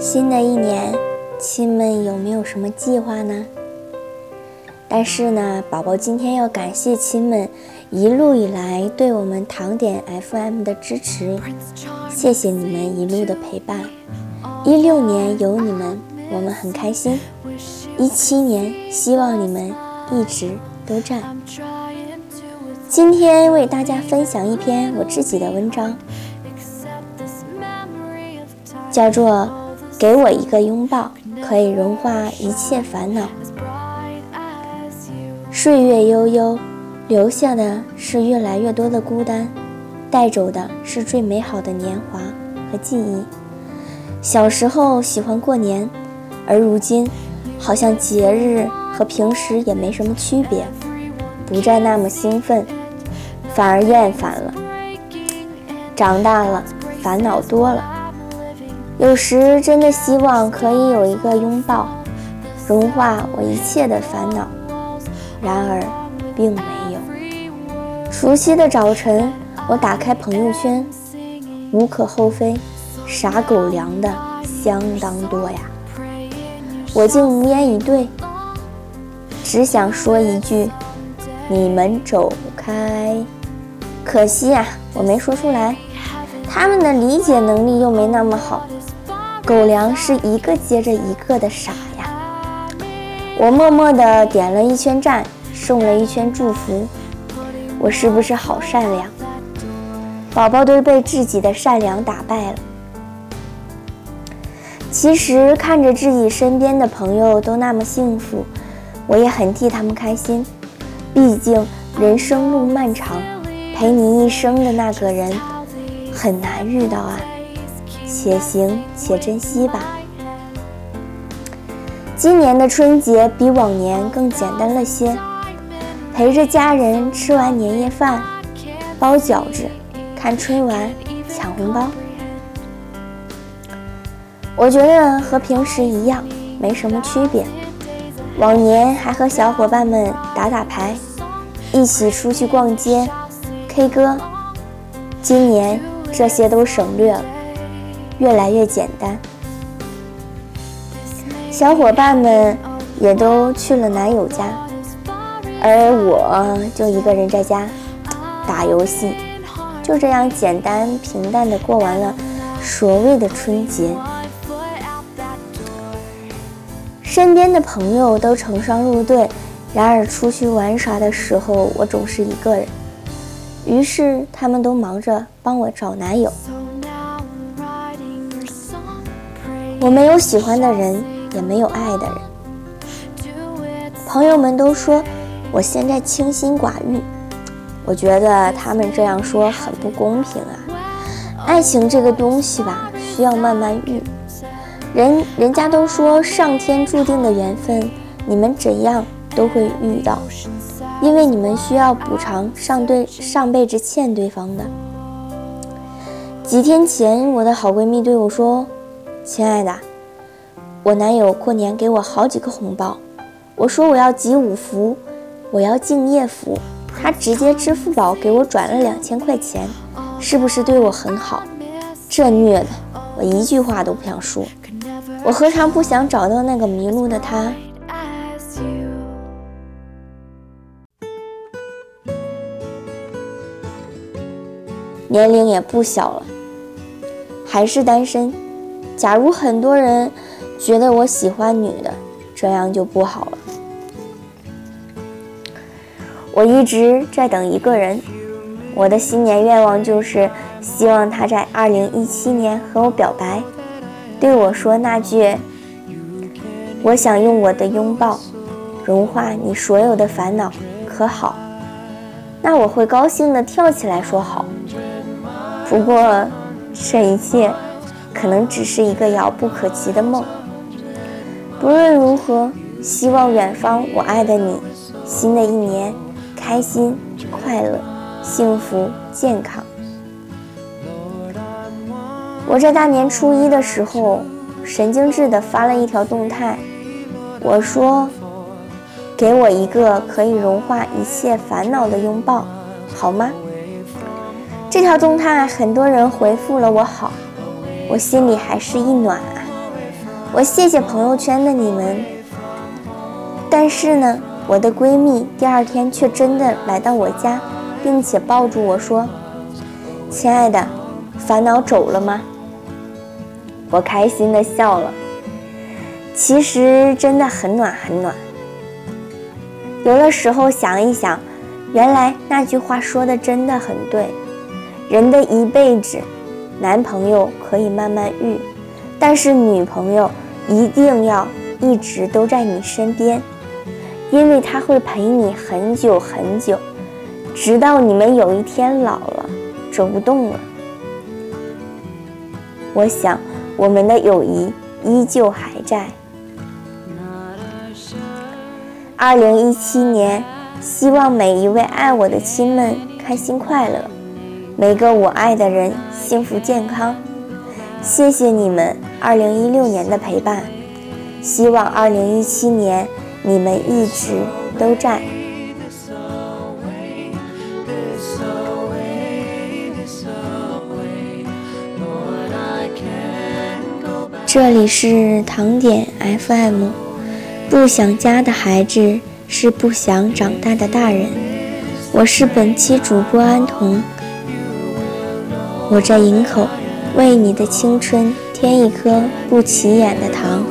新的一年，亲们有没有什么计划呢？但是呢，宝宝今天要感谢亲们一路以来对我们糖点 FM 的支持，谢谢你们一路的陪伴。一六年有你们，我们很开心。一七年，希望你们一直都在。今天为大家分享一篇我自己的文章，叫做《给我一个拥抱，可以融化一切烦恼》。岁月悠悠，留下的是越来越多的孤单，带走的是最美好的年华和记忆。小时候喜欢过年，而如今，好像节日和平时也没什么区别，不再那么兴奋。反而厌烦了。长大了，烦恼多了。有时真的希望可以有一个拥抱，融化我一切的烦恼。然而，并没有。熟悉的早晨，我打开朋友圈，无可厚非，撒狗粮的相当多呀。我竟无言以对，只想说一句：你们走开。可惜呀，我没说出来，他们的理解能力又没那么好。狗粮是一个接着一个的撒呀，我默默地点了一圈赞，送了一圈祝福。我是不是好善良？宝宝都被自己的善良打败了。其实看着自己身边的朋友都那么幸福，我也很替他们开心。毕竟人生路漫长。陪你一生的那个人很难遇到啊，且行且珍惜吧。今年的春节比往年更简单了些，陪着家人吃完年夜饭，包饺子，看春晚，抢红包。我觉得和平时一样，没什么区别。往年还和小伙伴们打打牌，一起出去逛街。K 歌，今年这些都省略了，越来越简单。小伙伴们也都去了男友家，而我就一个人在家打游戏，就这样简单平淡的过完了所谓的春节。身边的朋友都成双入对，然而出去玩耍的时候，我总是一个人。于是他们都忙着帮我找男友。我没有喜欢的人，也没有爱的人。朋友们都说我现在清心寡欲，我觉得他们这样说很不公平啊！爱情这个东西吧，需要慢慢遇。人人家都说上天注定的缘分，你们怎样都会遇到。因为你们需要补偿上对上辈子欠对方的。几天前，我的好闺蜜对我说：“亲爱的，我男友过年给我好几个红包，我说我要集五福，我要敬业福，他直接支付宝给我转了两千块钱，是不是对我很好？这虐的，我一句话都不想说。我何尝不想找到那个迷路的他？”年龄也不小了，还是单身。假如很多人觉得我喜欢女的，这样就不好了。我一直在等一个人，我的新年愿望就是希望他在二零一七年和我表白，对我说那句：“我想用我的拥抱融化你所有的烦恼，可好？”那我会高兴的跳起来说好。不过，这一切可能只是一个遥不可及的梦。不论如何，希望远方我爱的你，新的一年开心、快乐、幸福、健康。我在大年初一的时候，神经质的发了一条动态，我说：“给我一个可以融化一切烦恼的拥抱，好吗？”这条动态很多人回复了我好，我心里还是一暖啊。我谢谢朋友圈的你们。但是呢，我的闺蜜第二天却真的来到我家，并且抱住我说：“亲爱的，烦恼走了吗？”我开心的笑了。其实真的很暖很暖。有的时候想一想，原来那句话说的真的很对。人的一辈子，男朋友可以慢慢遇，但是女朋友一定要一直都在你身边，因为她会陪你很久很久，直到你们有一天老了，走不动了。我想，我们的友谊依旧还在。二零一七年，希望每一位爱我的亲们开心快乐，每个我爱的人幸福健康。谢谢你们二零一六年的陪伴，希望二零一七年你们一直都在。这里是糖点 FM。不想家的孩子是不想长大的大人。我是本期主播安童，我在营口为你的青春添一颗不起眼的糖。